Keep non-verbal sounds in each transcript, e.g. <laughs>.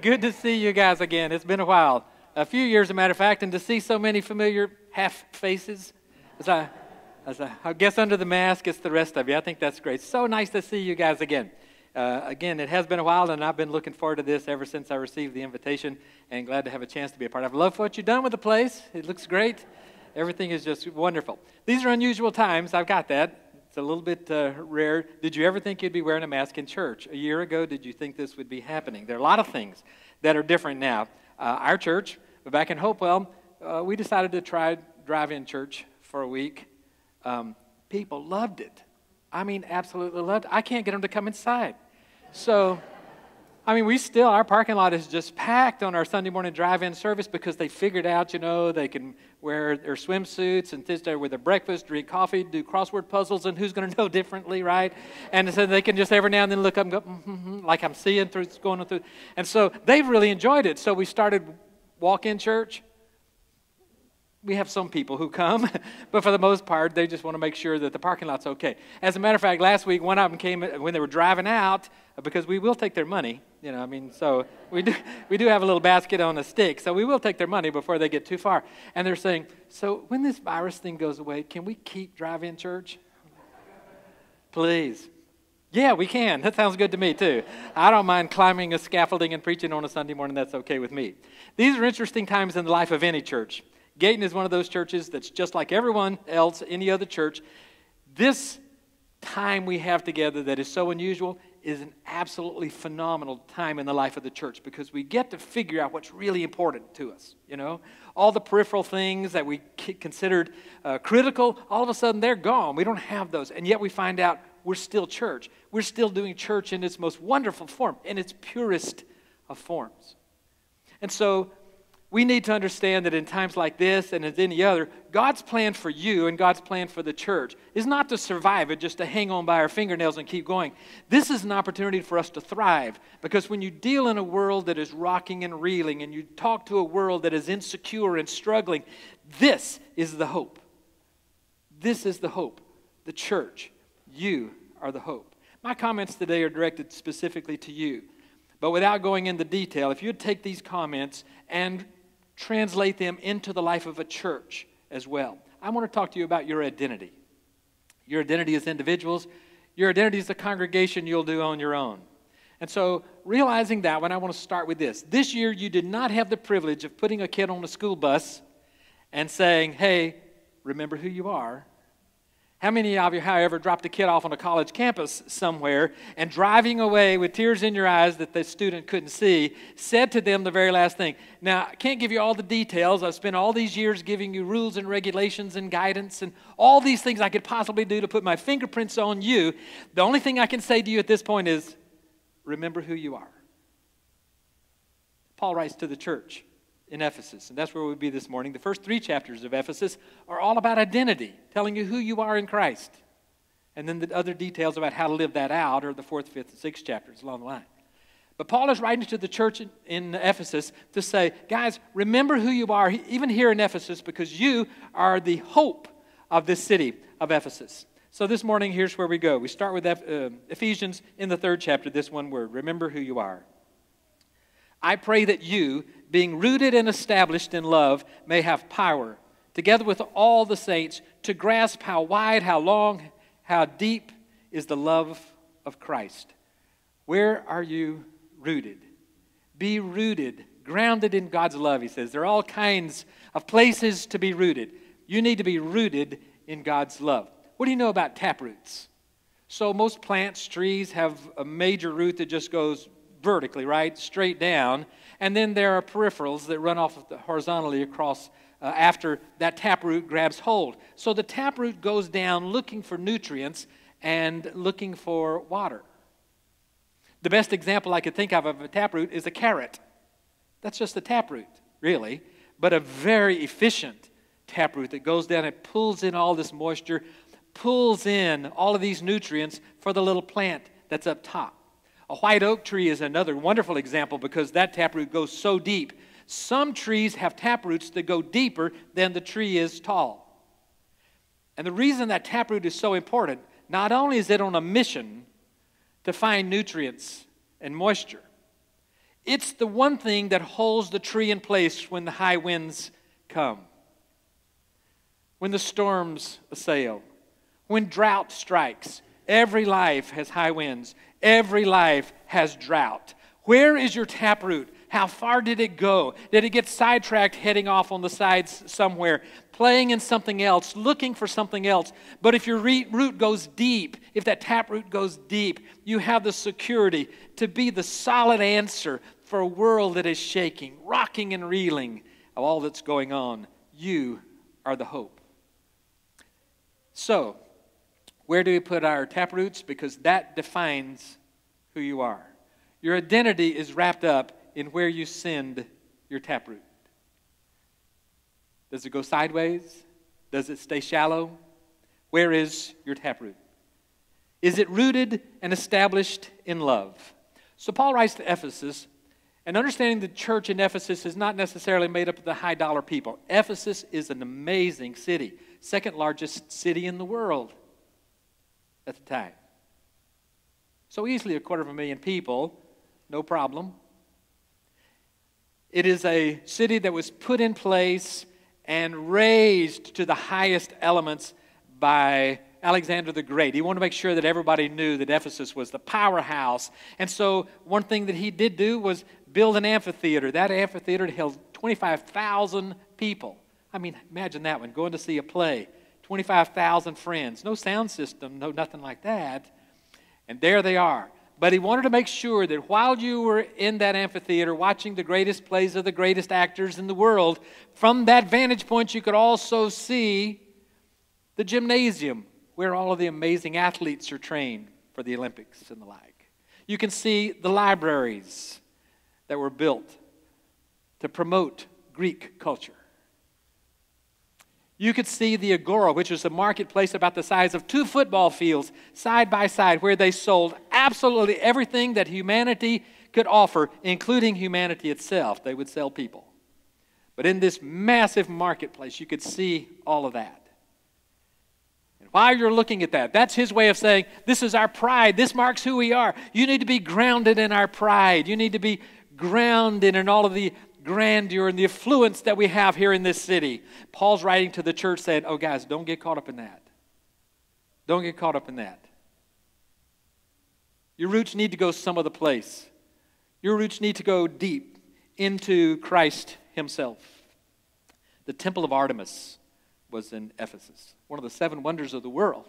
Good to see you guys again. It's been a while. A few years, a matter of fact, and to see so many familiar half faces. As I, as I, I guess under the mask, it's the rest of you. I think that's great. So nice to see you guys again. Uh, again, it has been a while, and I've been looking forward to this ever since I received the invitation, and glad to have a chance to be a part of it. I love what you've done with the place. It looks great. Everything is just wonderful. These are unusual times. I've got that. It's a little bit uh, rare. Did you ever think you'd be wearing a mask in church? A year ago, did you think this would be happening? There are a lot of things that are different now. Uh, our church, back in Hopewell, uh, we decided to try drive in church for a week. Um, people loved it. I mean, absolutely loved it. I can't get them to come inside. So, I mean, we still, our parking lot is just packed on our Sunday morning drive in service because they figured out, you know, they can wear their swimsuits and there with their breakfast, drink coffee, do crossword puzzles, and who's going <laughs> to know differently, right? And so they can just every now and then look up and go, mm-hmm, like I'm seeing through, going through. And so they've really enjoyed it. So we started walk in church we have some people who come, <laughs> but for the most part, they just want to make sure that the parking lot's okay. As a matter of fact, last week, one of them came when they were driving out, because we will take their money. You know, I mean, so <laughs> we do, we do have a little basket on a stick, so we will take their money before they get too far. And they're saying, So when this virus thing goes away, can we keep driving church? Please. Yeah, we can. That sounds good to me, too. I don't mind climbing a scaffolding and preaching on a Sunday morning. That's okay with me. These are interesting times in the life of any church. Gayton is one of those churches that's just like everyone else, any other church. This time we have together that is so unusual is an absolutely phenomenal time in the life of the church because we get to figure out what's really important to us. You know, all the peripheral things that we considered uh, critical, all of a sudden they're gone. We don't have those, and yet we find out we're still church. We're still doing church in its most wonderful form, in its purest of forms. And so we need to understand that in times like this and as any other, God's plan for you and God's plan for the church is not to survive it, just to hang on by our fingernails and keep going. This is an opportunity for us to thrive because when you deal in a world that is rocking and reeling and you talk to a world that is insecure and struggling, this is the hope. This is the hope. The church. You are the hope. My comments today are directed specifically to you. But without going into detail, if you'd take these comments and translate them into the life of a church as well. I want to talk to you about your identity. Your identity as individuals, your identity as a congregation you'll do on your own. And so, realizing that, when I want to start with this. This year, you did not have the privilege of putting a kid on a school bus and saying, hey, remember who you are. How many of you, however, dropped a kid off on a college campus somewhere and driving away with tears in your eyes that the student couldn't see, said to them the very last thing? Now, I can't give you all the details. I've spent all these years giving you rules and regulations and guidance and all these things I could possibly do to put my fingerprints on you. The only thing I can say to you at this point is remember who you are. Paul writes to the church in Ephesus. And that's where we'll be this morning. The first three chapters of Ephesus are all about identity, telling you who you are in Christ. And then the other details about how to live that out are the fourth, fifth, and sixth chapters along the line. But Paul is writing to the church in, Ephesus to say, guys, remember who you are, even here in Ephesus, because you are the hope of this city of Ephesus. So this morning, here's where we go. We start with uh, Ephesians in the third chapter, this one word remember who you are. I pray that you, being rooted and established in love, may have power, together with all the saints, to grasp how wide, how long, how deep is the love of Christ. Where are you rooted? Be rooted, grounded in God's love, he says. There are all kinds of places to be rooted. You need to be rooted in God's love. What do you know about tap roots? So, most plants, trees have a major root that just goes vertically, right? Straight down. And then there are peripherals that run off horizontally across uh, after that taproot grabs hold. So the taproot goes down looking for nutrients and looking for water. The best example I could think of of a taproot is a carrot. That's just a taproot, really, but a very efficient taproot that goes down and pulls in all this moisture, pulls in all of these nutrients for the little plant that's up top. A white oak tree is another wonderful example because that taproot goes so deep. Some trees have taproots that go deeper than the tree is tall. And the reason that taproot is so important, not only is it on a mission to find nutrients and moisture, It's the one thing that holds the tree in place when the high winds come, when the storms assail, when drought strikes. Every life has high winds, every life has drought. Where is your taproot? How far did it go? Did it get sidetracked heading off on the sides somewhere, playing in something else, looking for something else? But if your root goes deep, if that taproot goes deep, you have the security to be the solid answer for a world that is shaking, rocking, and reeling of all that's going on. You are the hope. So, where do we put our taproots? Because that defines who you are. Your identity is wrapped up in where you send your taproot. Does it go sideways? Does it stay shallow? Where is your taproot? Is it rooted and established in love? So Paul writes to Ephesus, and understanding the church in Ephesus is not necessarily made up of the high dollar people. Ephesus is an amazing city, second largest city in the world at the time. So easily a quarter of a million people, no problem. It is a city that was put in place and raised to the highest elements by Alexander the Great. He wanted to make sure that everybody knew that Ephesus was the powerhouse. And so, one thing that he did do was build an amphitheater. That amphitheater held 25,000 people. I mean, imagine that one going to see a play. 25,000 friends. No sound system, no nothing like that. And there they are. But he wanted to make sure that while you were in that amphitheater watching the greatest plays of the greatest actors in the world, from that vantage point, you could also see the gymnasium where all of the amazing athletes are trained for the Olympics and the like. You can see the libraries that were built to promote Greek culture. You could see the Agora, which was a marketplace about the size of two football fields, side by side, where they sold absolutely everything that humanity could offer, including humanity itself. They would sell people. But in this massive marketplace, you could see all of that. And while you're looking at that, that's his way of saying, This is our pride. This marks who we are. You need to be grounded in our pride. You need to be grounded in all of the grandeur and the affluence that we have here in this city. Paul's writing to the church saying, Oh, guys, don't get caught up in that. Don't get caught up in that. Your roots need to go some other place. Your roots need to go deep into Christ Himself. The Temple of Artemis was in Ephesus, one of the seven wonders of the world.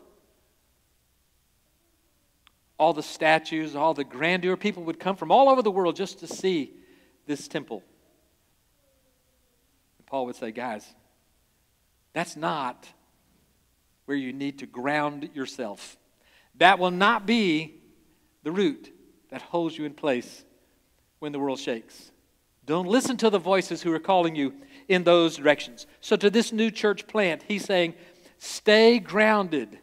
All the statues, all the grandeur, people would come from all over the world just to see this temple. Paul would say, guys, that's not where you need to ground yourself. That will not be the root that holds you in place when the world shakes. Don't listen to the voices who are calling you in those directions. So, to this new church plant, he's saying, stay grounded.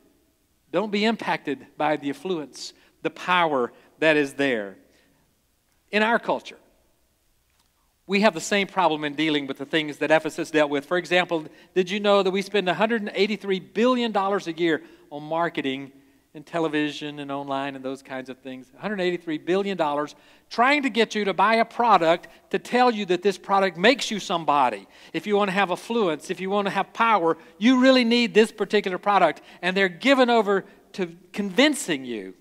Don't be impacted by the affluence, the power that is there. In our culture, we have the same problem in dealing with the things that Ephesus dealt with. For example, did you know that we spend $183 billion a year on marketing and television and online and those kinds of things? $183 billion trying to get you to buy a product to tell you that this product makes you somebody. If you want to have affluence, if you want to have power, you really need this particular product. And they're given over to convincing you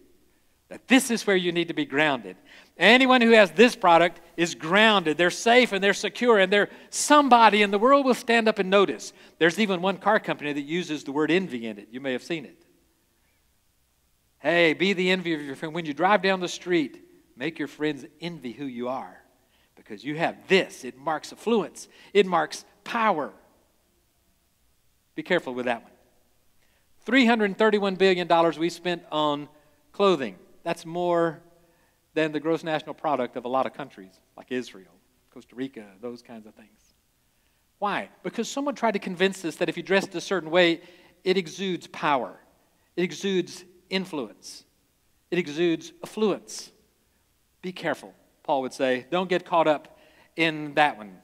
that this is where you need to be grounded. Anyone who has this product is grounded. They're safe and they're secure, and they're somebody, and the world will stand up and notice. There's even one car company that uses the word envy in it. You may have seen it. Hey, be the envy of your friend. When you drive down the street, make your friends envy who you are because you have this. It marks affluence, it marks power. Be careful with that one. $331 billion we spent on clothing. That's more than the gross national product of a lot of countries, like Israel, Costa Rica, those kinds of things. Why? Because someone tried to convince us that if you dressed a certain way, it exudes power, it exudes influence, it exudes affluence. Be careful, Paul would say. Don't get caught up in that one.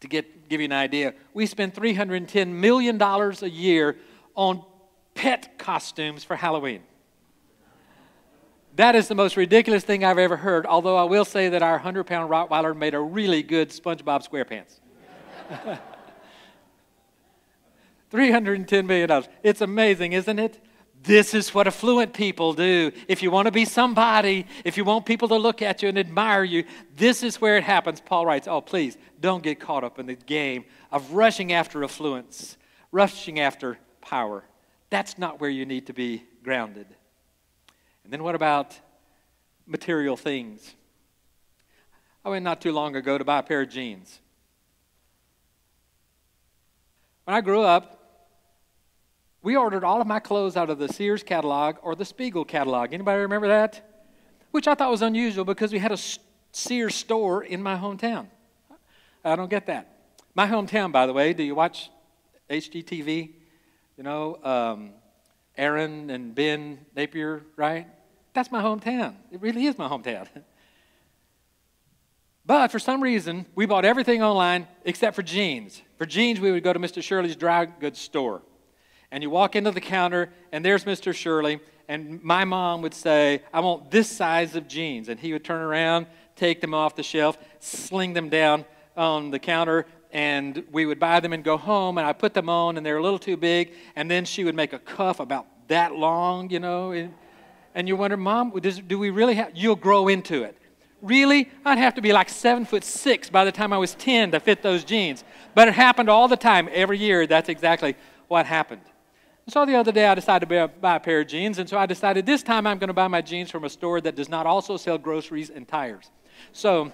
To get, give you an idea, we spend $310 million a year on pet costumes for Halloween. That is the most ridiculous thing I've ever heard, although I will say that our 100 pound Rottweiler made a really good SpongeBob SquarePants. <laughs> $310 million. It's amazing, isn't it? This is what affluent people do. If you want to be somebody, if you want people to look at you and admire you, this is where it happens. Paul writes, Oh, please don't get caught up in the game of rushing after affluence, rushing after power. That's not where you need to be grounded. And then what about material things? I went not too long ago to buy a pair of jeans. When I grew up, we ordered all of my clothes out of the Sears catalog or the Spiegel catalog. Anybody remember that? Which I thought was unusual because we had a Sears store in my hometown. I don't get that. My hometown, by the way, do you watch HGTV? You know, um, Erin and Ben Napier, right? That's my hometown. It really is my hometown. But for some reason, we bought everything online except for jeans. For jeans, we would go to Mr. Shirley's dry goods store. And you walk into the counter, and there's Mr. Shirley, and my mom would say, I want this size of jeans. And he would turn around, take them off the shelf, sling them down on the counter, and we would buy them and go home. And I put them on, and they're a little too big. And then she would make a cuff about that long, you know. And you wonder, Mom, does, do we really have, you'll grow into it. Really? I'd have to be like seven foot six by the time I was 10 to fit those jeans. But it happened all the time, every year. That's exactly what happened. So the other day I decided to buy a pair of jeans, and so I decided this time I'm going to buy my jeans from a store that does not also sell groceries and tires. So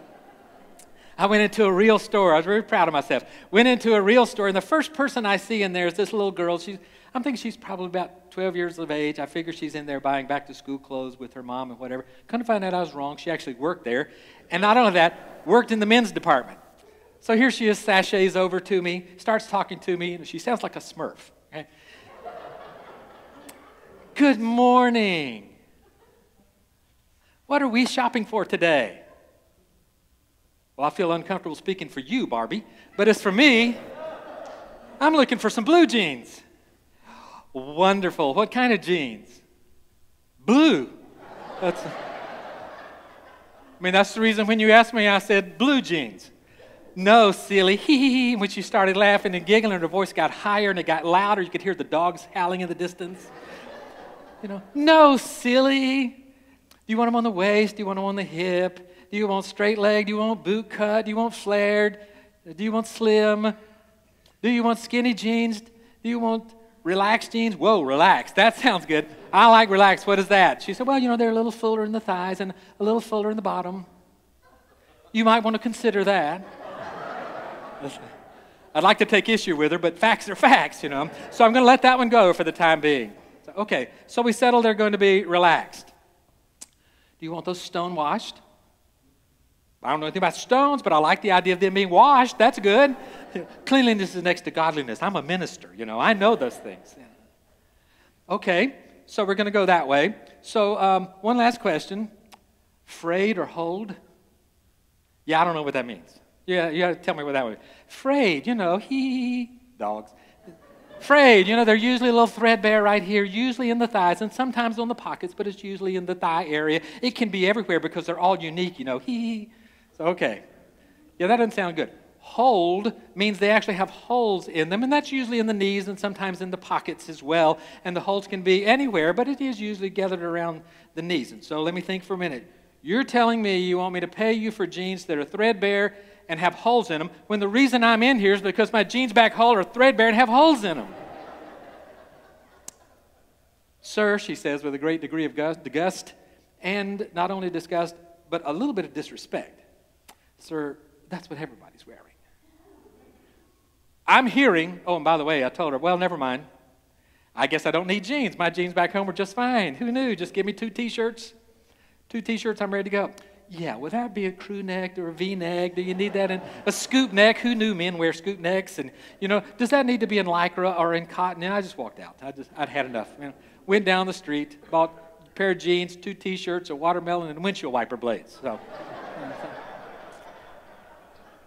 I went into a real store. I was very proud of myself. Went into a real store, and the first person I see in there is this little girl. She's, I'm thinking she's probably about 12 years of age. I figure she's in there buying back to school clothes with her mom and whatever. Couldn't find out I was wrong. She actually worked there. And not only that, worked in the men's department. So here she is, sashays over to me, starts talking to me, and she sounds like a smurf. Okay? Good morning. What are we shopping for today? Well, I feel uncomfortable speaking for you, Barbie, but as for me, I'm looking for some blue jeans. Wonderful. What kind of jeans? Blue. That's, I mean, that's the reason when you asked me, I said blue jeans. No, silly. <laughs> Hee hee hee. When she started laughing and giggling, her voice got higher and it got louder. You could hear the dogs howling in the distance. You know, no, silly. Do you want them on the waist? Do you want them on the hip? Do you want straight leg? Do you want boot cut? Do you want flared? Do you want slim? Do you want skinny jeans? Do you want relaxed jeans? Whoa, relaxed. That <laughs> sounds good. I like relaxed. What is that? She said, Well, you know, they're a little fuller in the thighs and a little fuller in the bottom. You might want to consider that. I'd like to take issue with her, but facts are facts, you know. So I'm going to let that one go for the time being. Okay, so we settled they're going to be relaxed. Do you want those stone washed? I don't know anything about stones, but I like the idea of them being washed. That's good. <laughs> Cleanliness is next to godliness. I'm a minister, you know, I know those things. Okay, so we're going to go that way. So, um, one last question frayed or holed? Yeah, I don't know what that means. Yeah, you got to tell me what that means. Frayed, you know, he dogs frayed. You know, they're usually a little threadbare right here, usually in the thighs, and sometimes on the pockets, but it's usually in the thigh area. It can be everywhere because they're all unique, you know. he. So, okay. Yeah, that doesn't sound good. Hold means they actually have holes in them, and that's usually in the knees and sometimes in the pockets as well. And the holes can be anywhere, but it is usually gathered around the knees. And so let me think for a minute. You're telling me you want me to pay you for jeans that are threadbare and have holes in them when the reason I'm in here is because my jeans back hole are threadbare and have holes in them. Sir, she says with a great degree of disgust, and not only disgust, but a little bit of disrespect. Sir, that's what everybody's wearing. I'm hearing, oh, and by the way, I told her, well, never mind. I guess I don't need jeans. My jeans back home are just fine. Who knew? Just give me two t shirts. Two t shirts, I'm ready to go. Yeah, would that be a crew neck or a V neck? Do you need that in a scoop neck? Who knew men wear scoop necks? And, you know, does that need to be in lycra or in cotton? And I just walked out. I just, I'd had enough. You know, went down the street, bought a pair of jeans, two t shirts, a watermelon, and windshield wiper blades. So. <laughs>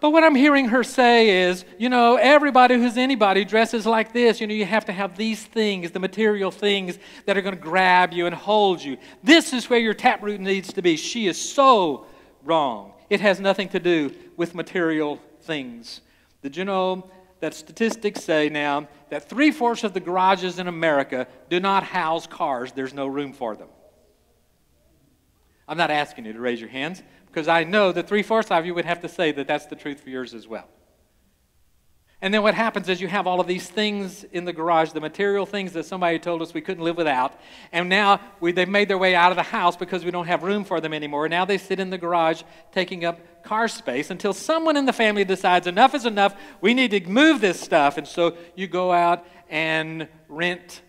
But what I'm hearing her say is, you know, everybody who's anybody dresses like this. You know, you have to have these things, the material things that are going to grab you and hold you. This is where your taproot needs to be. She is so wrong. It has nothing to do with material things. Did you know that statistics say now that three fourths of the garages in America do not house cars? There's no room for them. I'm not asking you to raise your hands because I know that three fourths of you would have to say that that's the truth for yours as well. And then what happens is you have all of these things in the garage, the material things that somebody told us we couldn't live without. And now we, they've made their way out of the house because we don't have room for them anymore. Now they sit in the garage taking up car space until someone in the family decides enough is enough. We need to move this stuff. And so you go out and rent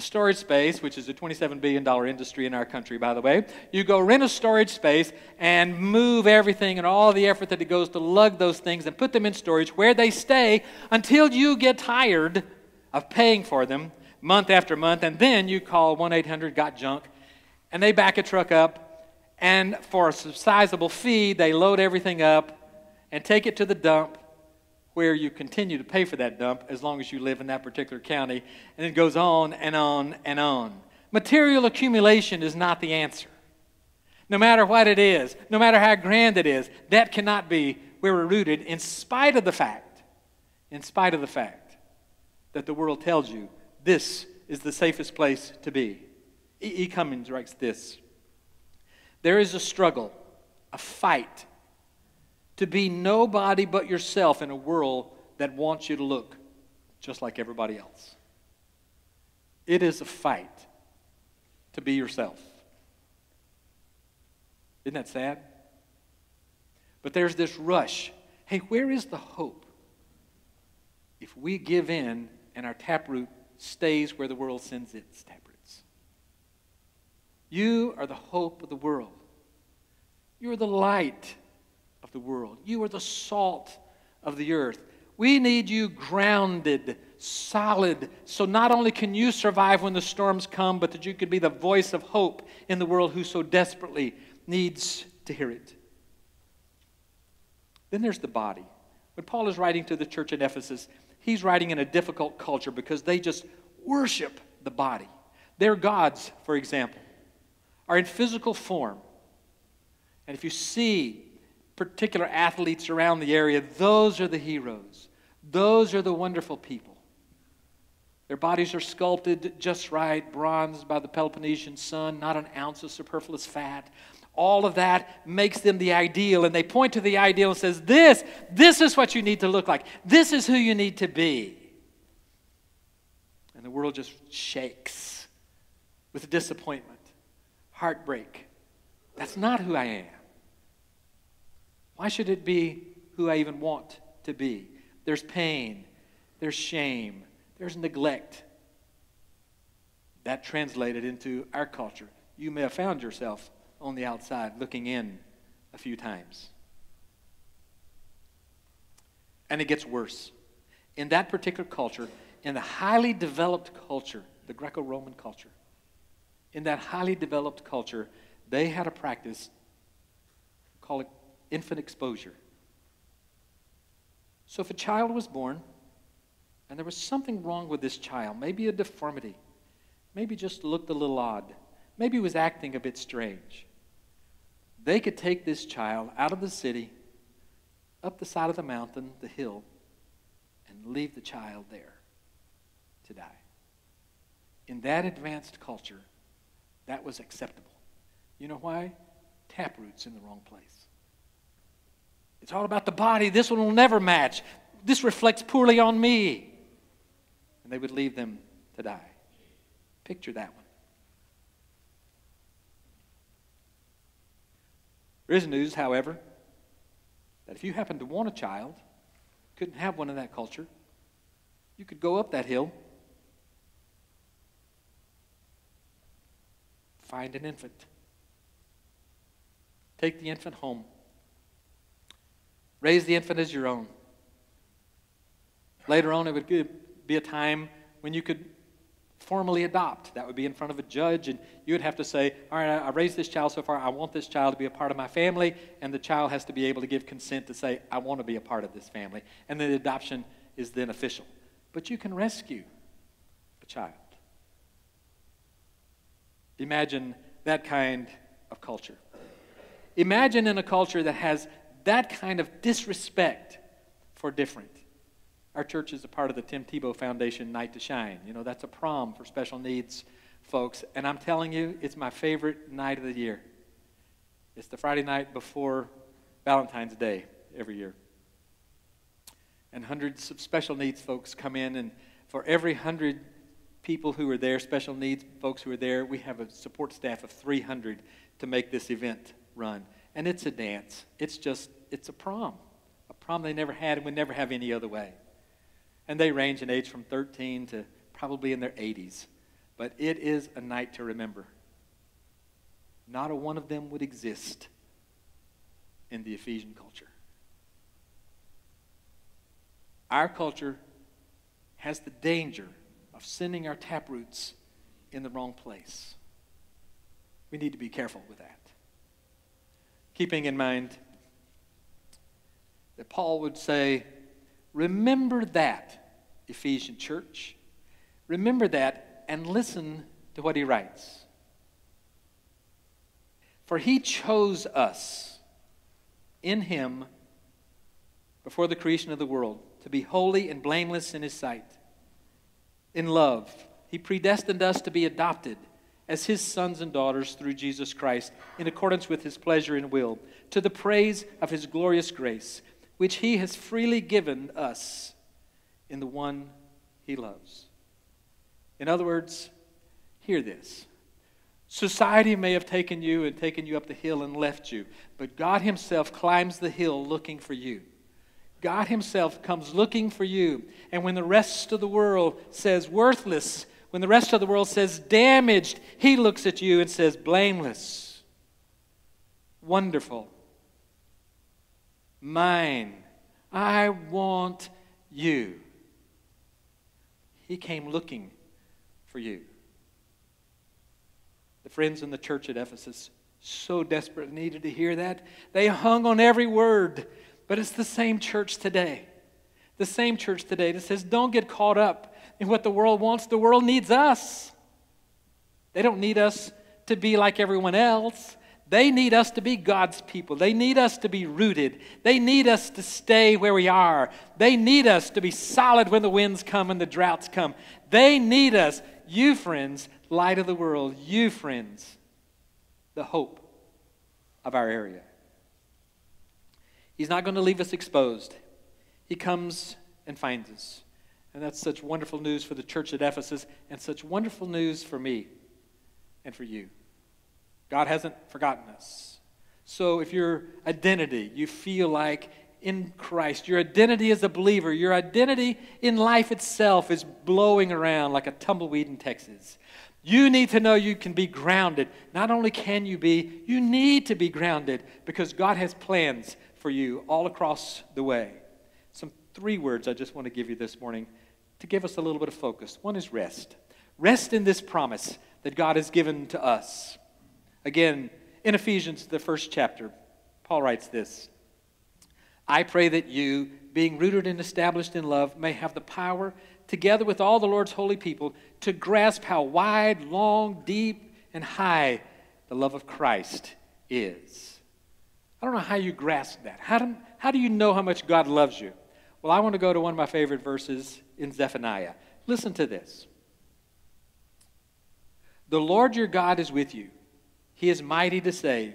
storage space, which is a $27 billion industry in our country, by the way. You go rent a storage space and move everything and all the effort that it goes to lug those things and put them in storage where they stay until you get tired of paying for them month after month. And then you call 1 800 Got Junk and they back a truck up. And for a sizable fee, they load everything up and take it to the dump where you continue to pay for that dump as long as you live in that particular county. And it goes on and on and on. Material accumulation is not the answer. No matter what it is, no matter how grand it is, that cannot be where we're rooted, in spite of the fact, in spite of the fact that the world tells you this is the safest place to be. E. e. Cummings writes this There is a struggle, a fight to be nobody but yourself in a world that wants you to look just like everybody else. It is a fight to be yourself. Isn't that sad? But there's this rush. Hey, where is the hope? If we give in and our taproot stays where the world sends its taproots. You are the hope of the world. You are the light the world. You are the salt of the earth. We need you grounded, solid, so not only can you survive when the storms come, but that you could be the voice of hope in the world who so desperately needs to hear it. Then there's the body. When Paul is writing to the church in Ephesus, he's writing in a difficult culture because they just worship the body. Their gods, for example, are in physical form. And if you see particular athletes around the area, those are the heroes. Those are the wonderful people. Their bodies are sculpted just right, bronzed by the Peloponnesian sun, not an ounce of superfluous fat. All of that makes them the ideal, and they point to the ideal and says, "This, this is what you need to look like. This is who you need to be." And the world just shakes with disappointment, heartbreak. That's not who I am. Why should it be who I even want to be? There's pain, there's shame, there's neglect. That translated into our culture. You may have found yourself on the outside looking in a few times. And it gets worse. In that particular culture, in the highly developed culture, the Greco Roman culture, in that highly developed culture, they had a practice, call it infant exposure. So if a child was born and there was something wrong with this child, maybe a deformity, maybe just looked a little odd, maybe was acting a bit strange, they could take this child out of the city, up the side of the mountain, the hill, and leave the child there to die. In that advanced culture, that was acceptable. You know why? Taproot's in the wrong place. It's all about the body. This one will never match. This reflects poorly on me. And they would leave them to die. Picture that one. There is news, however, that if you happen to want a child, couldn't have one in that culture, you could go up that hill, find an infant, take the infant home Raise the infant as your own. Later on, it would be a time when you could formally adopt. That would be in front of a judge, and you would have to say, All right, I raised this child so far. I want this child to be a part of my family, and the child has to be able to give consent to say, I want to be a part of this family. And then the adoption is then official. But you can rescue a child. Imagine that kind of culture. Imagine in a culture that has that kind of disrespect for different. Our church is a part of the Tim Tebow Foundation Night to Shine. You know, that's a prom for special needs folks. And I'm telling you, it's my favorite night of the year. It's the Friday night before Valentine's Day every year. And hundreds of special needs folks come in, and for every hundred people who are there, special needs folks who are there, we have a support staff of 300 to make this event run. And it's a dance. It's just, it's a prom. A prom they never had and would never have any other way. And they range in age from 13 to probably in their 80s. But it is a night to remember. Not a one of them would exist in the Ephesian culture. Our culture has the danger of sending our taproots in the wrong place. We need to be careful with that. Keeping in mind that Paul would say, Remember that, Ephesian church. Remember that and listen to what he writes. For he chose us in him before the creation of the world to be holy and blameless in his sight. In love, he predestined us to be adopted as his sons and daughters through Jesus Christ in accordance with his pleasure and will, to the praise of his glorious grace which he has freely given us in the one he loves. In other words, hear this. Society may have taken you and taken you up the hill and left you, but God Himself climbs the hill looking for you. God Himself comes looking for you. And when the rest of the world says worthless, when the rest of the world says damaged, He looks at you and says blameless, wonderful, mine. I want you. He came looking for you. The friends in the church at Ephesus so desperately needed to hear that. They hung on every word. But it's the same church today. The same church today that says, don't get caught up in what the world wants. The world needs us. They don't need us to be like everyone else. They need us to be God's people. They need us to be rooted. They need us to stay where we are. They need us to be solid when the winds come and the droughts come. They need us. You, friends, light of the world. You, friends, the hope of our area. He's not going to leave us exposed. He comes and finds us. And that's such wonderful news for the church at Ephesus and such wonderful news for me and for you. God hasn't forgotten us. So if your identity, you feel like in Christ, your identity as a believer, your identity in life itself is blowing around like a tumbleweed in Texas. You need to know you can be grounded. Not only can you be, you need to be grounded because God has plans for you all across the way. Some three words I just want to give you this morning to give us a little bit of focus. One is rest. Rest in this promise that God has given to us. Again, in Ephesians, the first chapter, Paul writes this I pray that you, being rooted and established in love, may have the power, together with all the Lord's holy people, to grasp how wide, long, deep, and high the love of Christ is. I don't know how you grasp that. How do, how do you know how much God loves you? Well, I want to go to one of my favorite verses in Zephaniah. Listen to this. The Lord your God is with you he is mighty to save.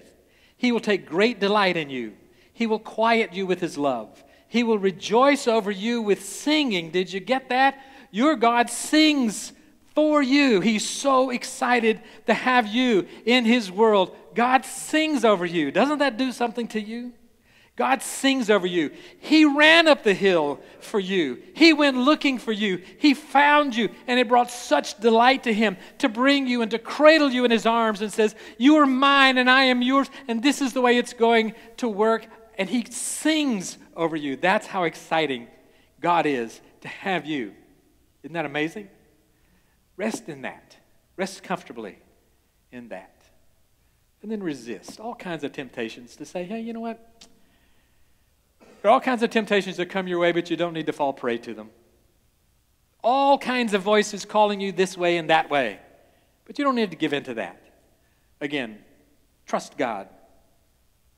He will take great delight in you. He will quiet you with his love. He will rejoice over you with singing. Did you get that? Your God sings for you. He's so excited to have you in his world. God sings over you. Doesn't that do something to you? God sings over you. He ran up the hill for you. He went looking for you. He found you, and it brought such delight to him to bring you and to cradle you in his arms and says, You are mine and I am yours, and this is the way it's going to work. And he sings over you. That's how exciting God is to have you. Isn't that amazing? Rest in that. Rest comfortably in that. And then resist all kinds of temptations to say, hey, you know what? There are all kinds of temptations that come your way, but you don't need to fall prey to them. All kinds of voices calling you this way and that way, but you don't need to give in to that. Again, trust God.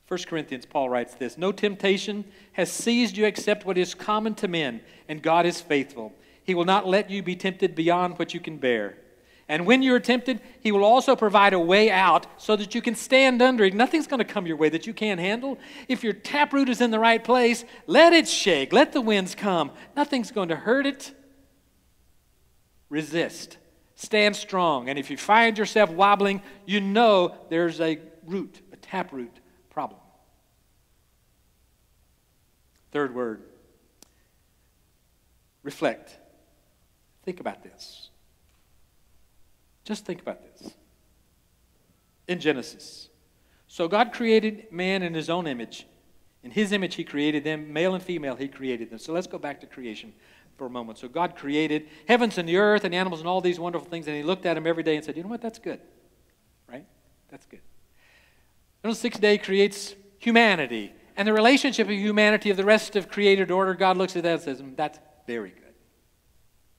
1 Corinthians, Paul writes this No temptation has seized you except what is common to men, and God is faithful. He will not let you be tempted beyond what you can bear. And when you're tempted, He will also provide a way out so that you can stand under it. Nothing's going to come your way that you can't handle. If your taproot is in the right place, let it shake. Let the winds come. Nothing's going to hurt it. Resist. Stand strong. And if you find yourself wobbling, you know there's a root, a taproot problem. Third word reflect. Think about this. Just think about this. In Genesis, so God created man in his own image. In his image, he created them, male and female, he created them. So let's go back to creation for a moment. So God created heavens and the earth and animals and all these wonderful things, and he looked at them every day and said, You know what? That's good. Right? That's good. Then the sixth day creates humanity. And the relationship of humanity of the rest of created order, God looks at that and says, mm, That's very good.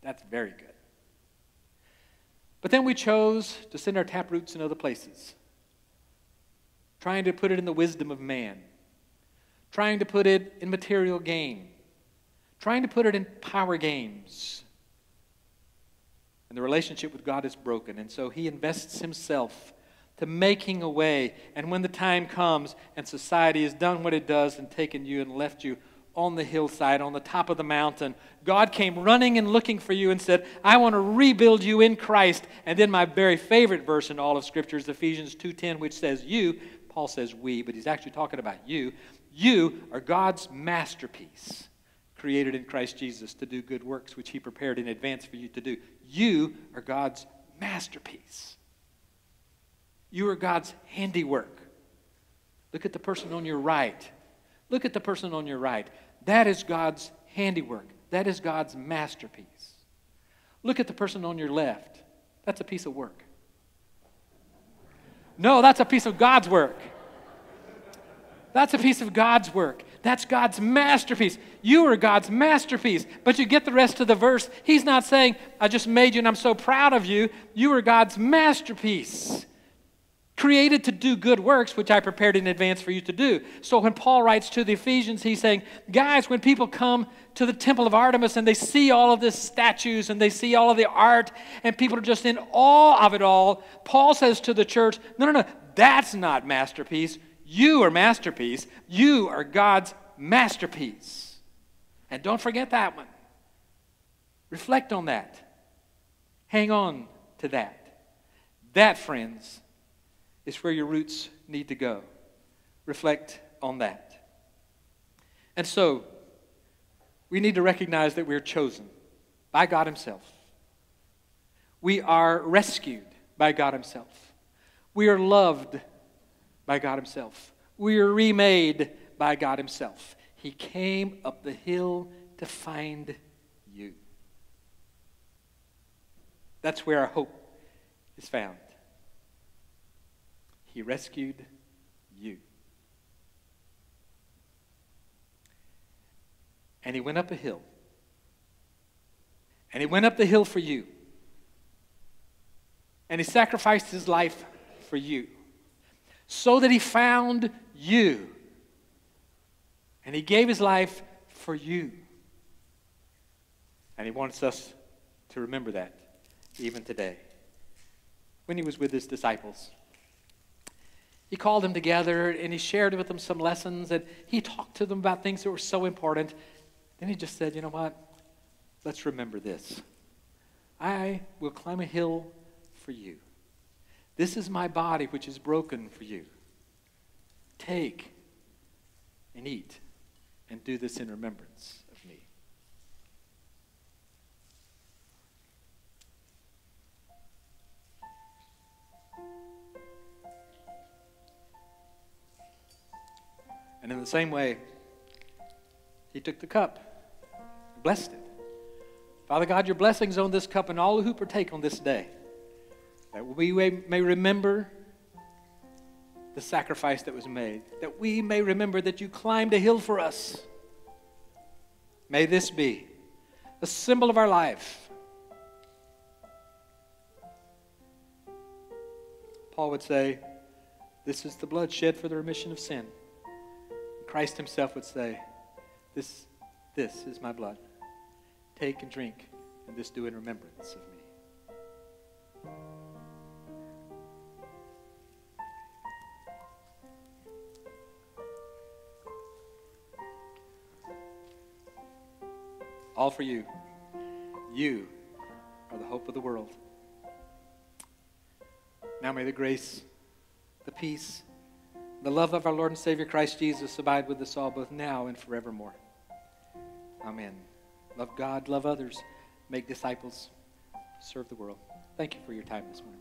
That's very good. But then we chose to send our taproots in other places, trying to put it in the wisdom of man, trying to put it in material gain, trying to put it in power games. And the relationship with God is broken. And so he invests himself to making a way. And when the time comes and society has done what it does and taken you and left you on the hillside, on the top of the mountain, God came running and looking for you and said, I want to rebuild you in Christ. And then my very favorite verse in all of Scripture is Ephesians 2.10, which says, You, Paul says we, but he's actually talking about you. You are God's masterpiece, created in Christ Jesus to do good works, which he prepared in advance for you to do. You are God's masterpiece. You are God's handiwork. Look at the person on your right. Look at the person on your right. That is God's handiwork. That is God's masterpiece. Look at the person on your left. That's a piece of work. No, that's a piece of God's work. That's a piece of God's work. That's God's masterpiece. You are God's masterpiece. But you get the rest of the verse. He's not saying, I just made you and I'm so proud of you. You are God's masterpiece created to do good works, which I prepared in advance for you to do. So when Paul writes to the Ephesians, he's saying, guys, when people come to the temple of Artemis and they see all of these statues and they see all of the art and people are just in awe of it all, Paul says to the church, no, no, no, that's not masterpiece. You are masterpiece. You are God's masterpiece. And don't forget that one. Reflect on that. Hang on to that. That, friends, is where your roots need to go. Reflect on that. And so, we need to recognize that we're chosen by God Himself. We are rescued by God Himself. We are loved by God Himself. We are remade by God Himself. He came up the hill to find you. That's where our hope is found. He rescued you. And he went up a hill. And he went up the hill for you. And he sacrificed his life for you. So that he found you. And he gave his life for you. And he wants us to remember that even today. When he was with his disciples, he called them together and he shared with them some lessons and he talked to them about things that were so important. Then he just said, You know what? Let's remember this. I will climb a hill for you. This is my body, which is broken for you. Take and eat and do this in remembrance. And in the same way, he took the cup, blessed it. Father God, your blessings on this cup and all who partake on this day, that we may remember the sacrifice that was made, that we may remember that you climbed a hill for us. May this be a symbol of our life. Paul would say, This is the blood shed for the remission of sin. Christ himself would say, This, this is my blood. Take and drink, and this do in remembrance of me. All for you. You are the hope of the world. Now may the grace, the peace, the love of our Lord and Savior Christ Jesus abide with us all both now and forevermore. Amen. Love God, love others, make disciples, serve the world. Thank you for your time this morning.